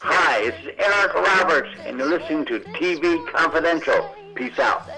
Hi, this is Eric Roberts, and you're listening to TV Confidential. Peace out.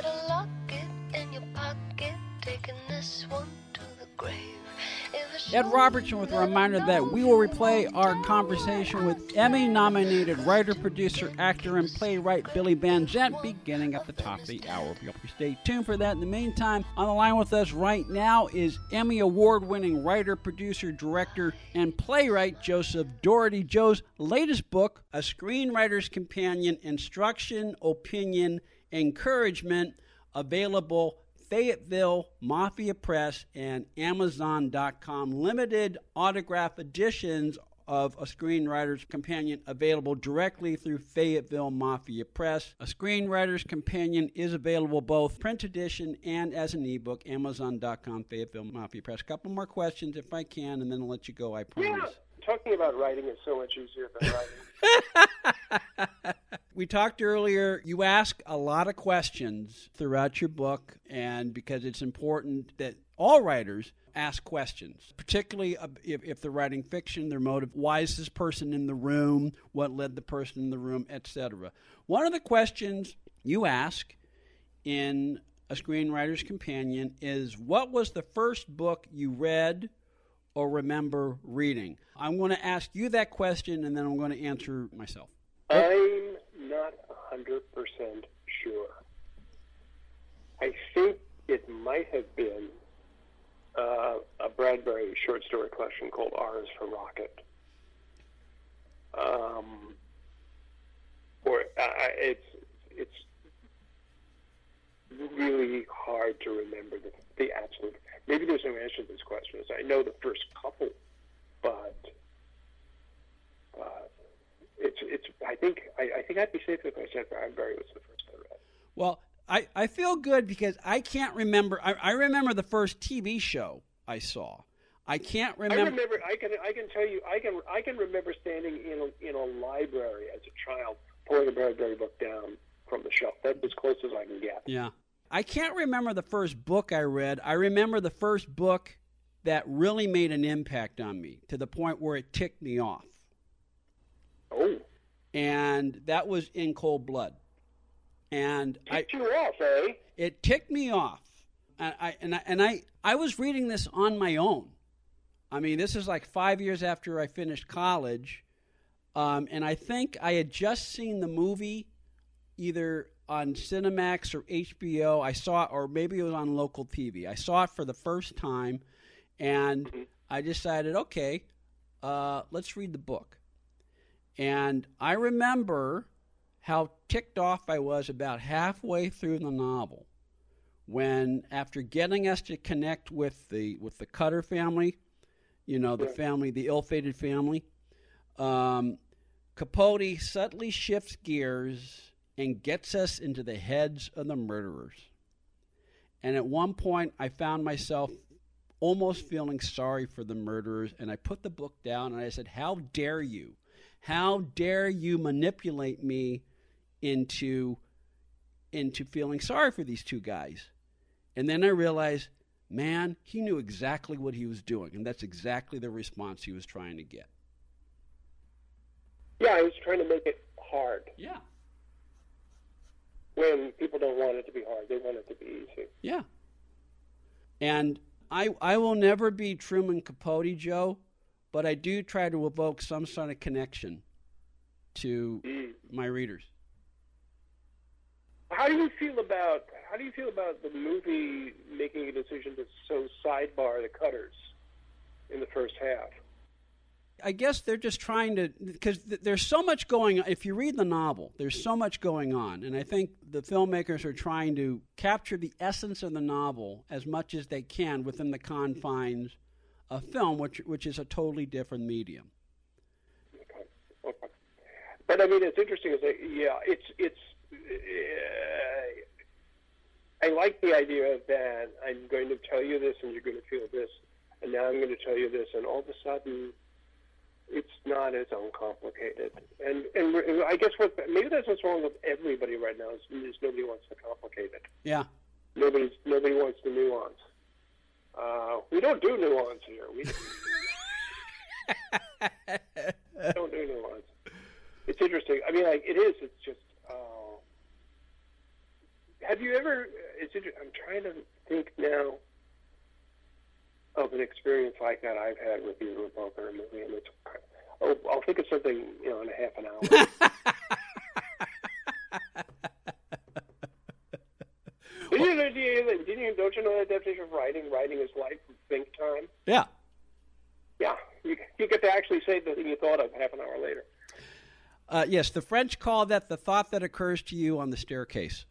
Ed Robertson with a reminder that we will replay our conversation with Emmy nominated writer, producer, actor, and playwright Billy Van beginning at the top of the hour. Hope you stay tuned for that. In the meantime, on the line with us right now is Emmy award winning writer, producer, director, and playwright Joseph Dougherty. Joe's latest book, A Screenwriter's Companion Instruction, Opinion, Encouragement, available Fayetteville Mafia Press and Amazon.com. Limited autograph editions of A Screenwriter's Companion available directly through Fayetteville Mafia Press. A Screenwriter's Companion is available both print edition and as an ebook. Amazon.com, Fayetteville Mafia Press. A couple more questions if I can, and then I'll let you go, I promise. Yeah, talking about writing is so much easier than writing. we talked earlier, you ask a lot of questions throughout your book, and because it's important that all writers ask questions, particularly if, if they're writing fiction, their motive, why is this person in the room, what led the person in the room, etc. One of the questions you ask in A Screenwriter's Companion is what was the first book you read or remember reading? I'm going to ask you that question and then I'm going to answer myself. Not 100% sure. I think it might have been uh, a Bradbury short story collection called is for Rocket. Um, or uh, it's it's really hard to remember the, the absolute. Maybe there's no answer to this question. I know the first couple, but uh, it's. I think I, I think I'd be safe if I said Bradbury was the first I read. Well, I, I feel good because I can't remember. I, I remember the first TV show I saw. I can't remember. I remember. I can. I can tell you. I can. I can remember standing in a, in a library as a child, pulling a Bradbury book down from the shelf. That's as close as I can get. Yeah. I can't remember the first book I read. I remember the first book that really made an impact on me to the point where it ticked me off. Oh. And that was In Cold Blood. And ticked I, you off, eh? It ticked me off. And I, and I and I I was reading this on my own. I mean, this is like five years after I finished college, um, and I think I had just seen the movie either on Cinemax or HBO. I saw it, or maybe it was on local TV. I saw it for the first time, and Mm-hmm. I decided, okay, uh, let's read the book. And I remember how ticked off I was about halfway through the novel when after getting us to connect with the with the Clutter family, you know, the family, the ill-fated family, um, Capote subtly shifts gears and gets us into the heads of the murderers. And at one point, I found myself almost feeling sorry for the murderers, and I put the book down and I said, "How dare you? How dare you manipulate me into into feeling sorry for these two guys?" And then I realized, man, he knew exactly what he was doing, and that's exactly the response he was trying to get. Yeah, he was trying to make it hard. Yeah. When people don't want it to be hard, they want it to be easy. Yeah. And I I will never be Truman Capote, Joe, but I do try to evoke some sort of connection to Mm. my readers. How do you feel about how do you feel about the movie making a decision to so sidebar the Clutters in the first half? I guess they're just trying to because th- there's so much going on. If you read the novel, there's so much going on, and I think the filmmakers are trying to capture the essence of the novel as much as they can within the confines of film, which which is a totally different medium. Okay. Okay. But I mean, it's interesting. Is that, yeah, it's it's. Uh, I like the idea of that I'm going to tell you this, and you're going to feel this, and now I'm going to tell you this, and all of a sudden, it's not as uncomplicated. And and I guess what maybe that's what's wrong with everybody right now is, is nobody wants to complicate it. Yeah, Nobody's nobody wants the nuance. Uh, we don't do nuance here. We don't do nuance. It's interesting. I mean, like it is. It's just. Uh, have you ever? It's. I'm trying to think now of an experience like that I've had with you both in a movie, and it's. Oh, I'll think of something, you know, in a half an hour. you, didn't you, don't you know that definition of writing? Writing is life from think time. yeah. Yeah, you, you get to actually say the thing you thought of half an hour later. Uh, yes, the French call that the thought that occurs to you on the staircase.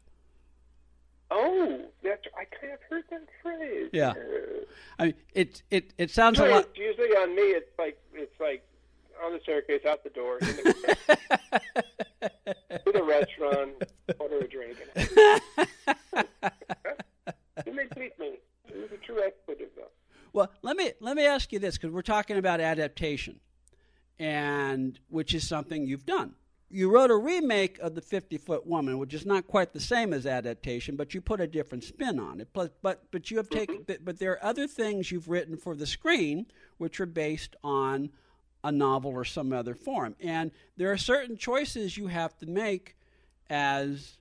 Oh, that's I kind of heard that phrase. Yeah. Uh, I mean, it it it sounds a lot. usually on me, it's like it's like on the staircase, out the door, in the, to the restaurant, order a drink. you may treat me. You're a true expletive, though. Well, let me let me ask you this because we're talking about adaptation, and which is something you've done. You wrote a remake of the Fifty Foot Woman, which is not quite the same as adaptation, but you put a different spin on it. Plus, but but you have mm-hmm. taken but, but there are other things you've written for the screen which are based on a novel or some other form, and there are certain choices you have to make as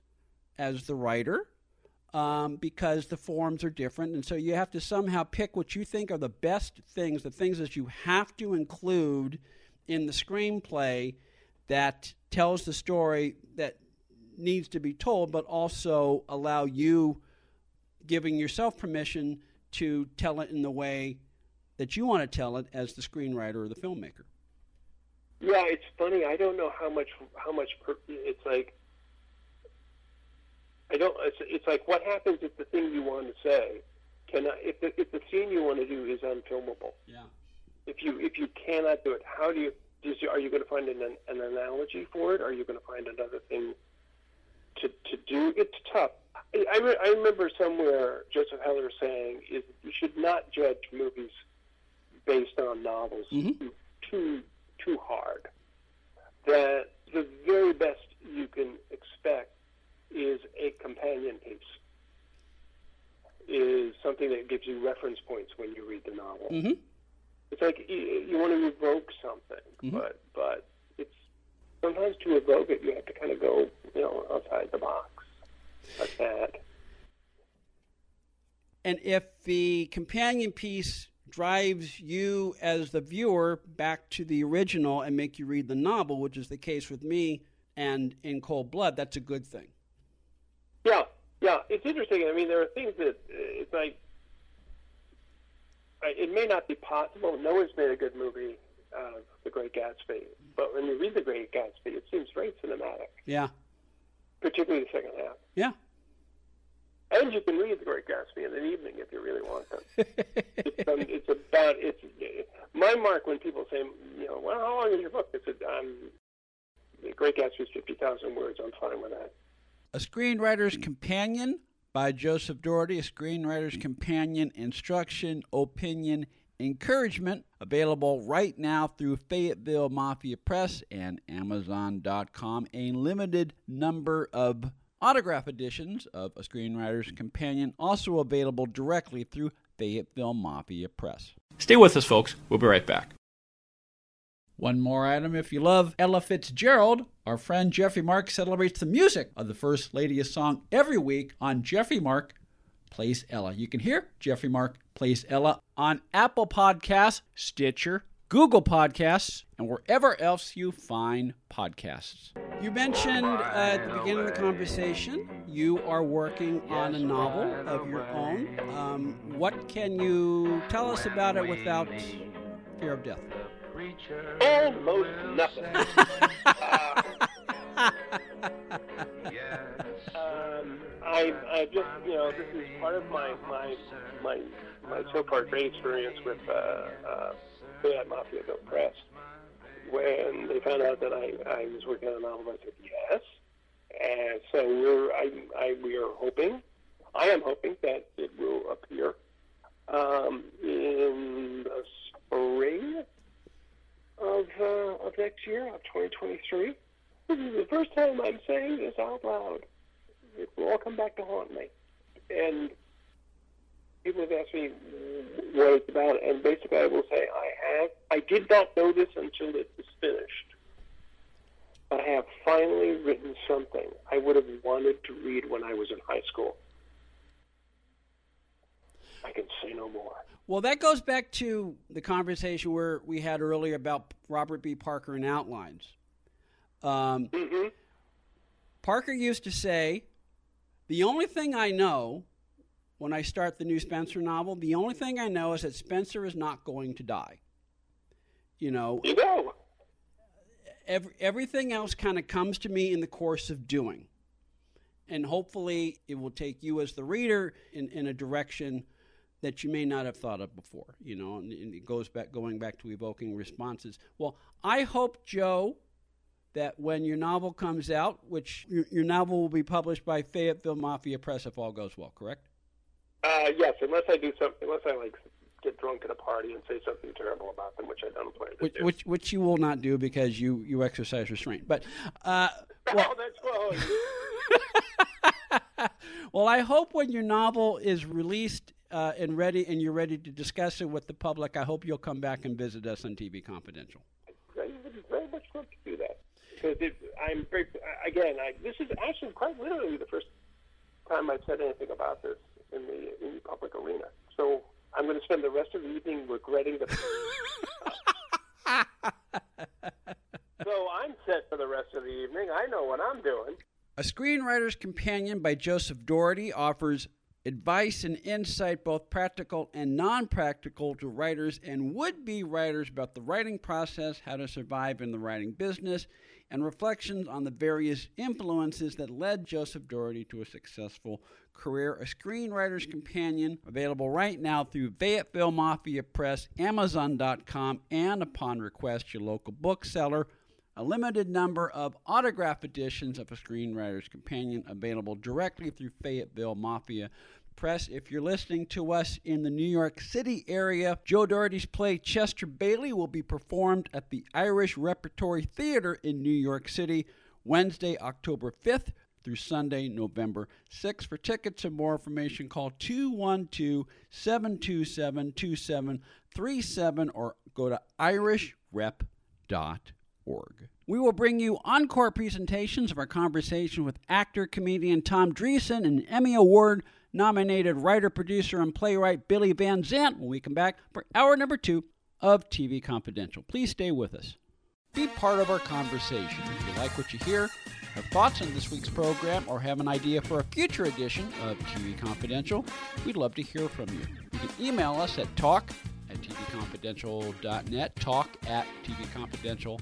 as the writer um, because the forms are different. And so you have to somehow pick what you think are the best things, the things that you have to include in the screenplay that tells the story that needs to be told, but also allow you giving yourself permission to tell it in the way that you want to tell it as the screenwriter or the filmmaker. Yeah, it's funny. I don't know how much how much per, it's like. Don't. It's, it's like what happens if the thing you want to say can if the if the scene you want to do is unfilmable. Yeah. If you if you cannot do it, how do you? Does you, are you going to find an an analogy for it? Are you going to find another thing to to do? It's tough. I I, re, I remember somewhere Joseph Heller saying is you should not judge movies based on novels Mhm. too too hard. That the very best you can expect is a companion piece. Is something that gives you reference points when you read the novel. Mm-hmm. It's like you, you want to evoke something, Mhm. but but it's sometimes to evoke it you have to kind of go you know outside the box like that. And if the companion piece drives you as the viewer back to the original and make you read the novel, which is the case with me and in Cold Blood, that's a good thing. Yeah, yeah, it's interesting. I mean, there are things that uh, it's like it may not be possible. No one's made a good movie of The Great Gatsby, but when you read The Great Gatsby, it seems very cinematic, Yeah. particularly the second half. Yeah. And you can read The Great Gatsby in an evening if you really want to. it's, um, it's about it's my mark when people say, you know, well, how long is your book? I said, um, The Great Gatsby is fifty thousand words. I'm fine with that. A Screenwriter's Companion by Joseph Dougherty, a Screenwriter's Companion Instruction, Opinion, Encouragement, available right now through Fayetteville Mafia Press and Amazon.com. A limited number of autograph editions of A Screenwriter's Companion, also available directly through Fayetteville Mafia Press. Stay with us, folks. We'll be right back. One more item if you love Ella Fitzgerald, our friend Jeffrey Mark celebrates the music of the First Lady's song every week on Jeffrey Mark Plays Ella. You can hear Jeffrey Mark Plays Ella on Apple Podcasts, Stitcher, Google Podcasts, and wherever else you find podcasts. You mentioned uh, at the beginning of the conversation you are working on a novel of your own. Um, what can you tell us about it without fear of death? Almost nothing. uh, um, I, I just, you know, this is part of my my my my so far great experience with uh, uh, Fayette Mafiaville Press. When they found out that I, I was working on a novel, I said yes. And so we're I, I we are hoping, I am hoping that it will appear um, in the spring of uh, of next year, of 2023. This is the first time I'm saying this out loud. It will all come back to haunt me. And people have asked me what it's about, and basically I will say I have. I did not know this until it was finished. I have finally written something I would have wanted to read when I was in high school. I can say no more. Well, that goes back to the conversation where we had earlier about Robert B. Parker and outlines. Um, Mm-hmm. Parker used to say, The only thing I know when I start the new Spenser novel, the only thing I know is that Spenser is not going to die. You know, You know. every, everything else kind of comes to me in the course of doing. And hopefully, it will take you as the reader in, in a direction that you may not have thought of before. You know, and, and it goes back, going back to evoking responses. Well, I hope, Joe, that when your novel comes out, which your, your novel will be published by Fayetteville Mafia Press if all goes well, correct? Uh, yes, unless I do something, unless I like get drunk at a party and say something terrible about them, which I don't plan to Which, do. which, which you will not do because you, you exercise restraint. But, uh, well, oh, that's close. well, I hope when your novel is released uh, and ready, and you're ready to discuss it with the public, I hope you'll come back and visit us on TV Confidential. I would very much love to do that because I'm very again. I, this is actually quite literally the first time I've said anything about this in the in the public arena. So I'm going to spend the rest of the evening regretting the. so I'm set for the rest of the evening. I know what I'm doing. A Screenwriter's Companion by Joseph Dougherty offers advice and insight, both practical and non practical, to writers and would be writers about the writing process, how to survive in the writing business, and reflections on the various influences that led Joseph Dougherty to a successful career. A Screenwriter's Companion, available right now through Fayetteville Mafia Press, Amazon.com, and upon request, your local bookseller a limited number of autograph editions of A Screenwriter's Companion available directly through Fayetteville Mafia Press. If you're listening to us in the New York City area, Joe Dougherty's play Chester Bailey will be performed at the Irish Repertory Theater in New York City Wednesday, October 5th through Sunday, November 6th. For tickets and more information, call 212 727 2737 or go to irishrep.com org. We will bring you encore presentations of our conversation with actor comedian Tom Dreesen and Emmy Award nominated writer, producer, and playwright Billy Van Zandt when we come back for hour number two of TV Confidential. Please stay with us. Be part of our conversation. If you like what you hear, have thoughts on this week's program, or have an idea for a future edition of TV Confidential, we'd love to hear from you. You can email us at talk at tvconfidential.net, talk at tvconfidential.net.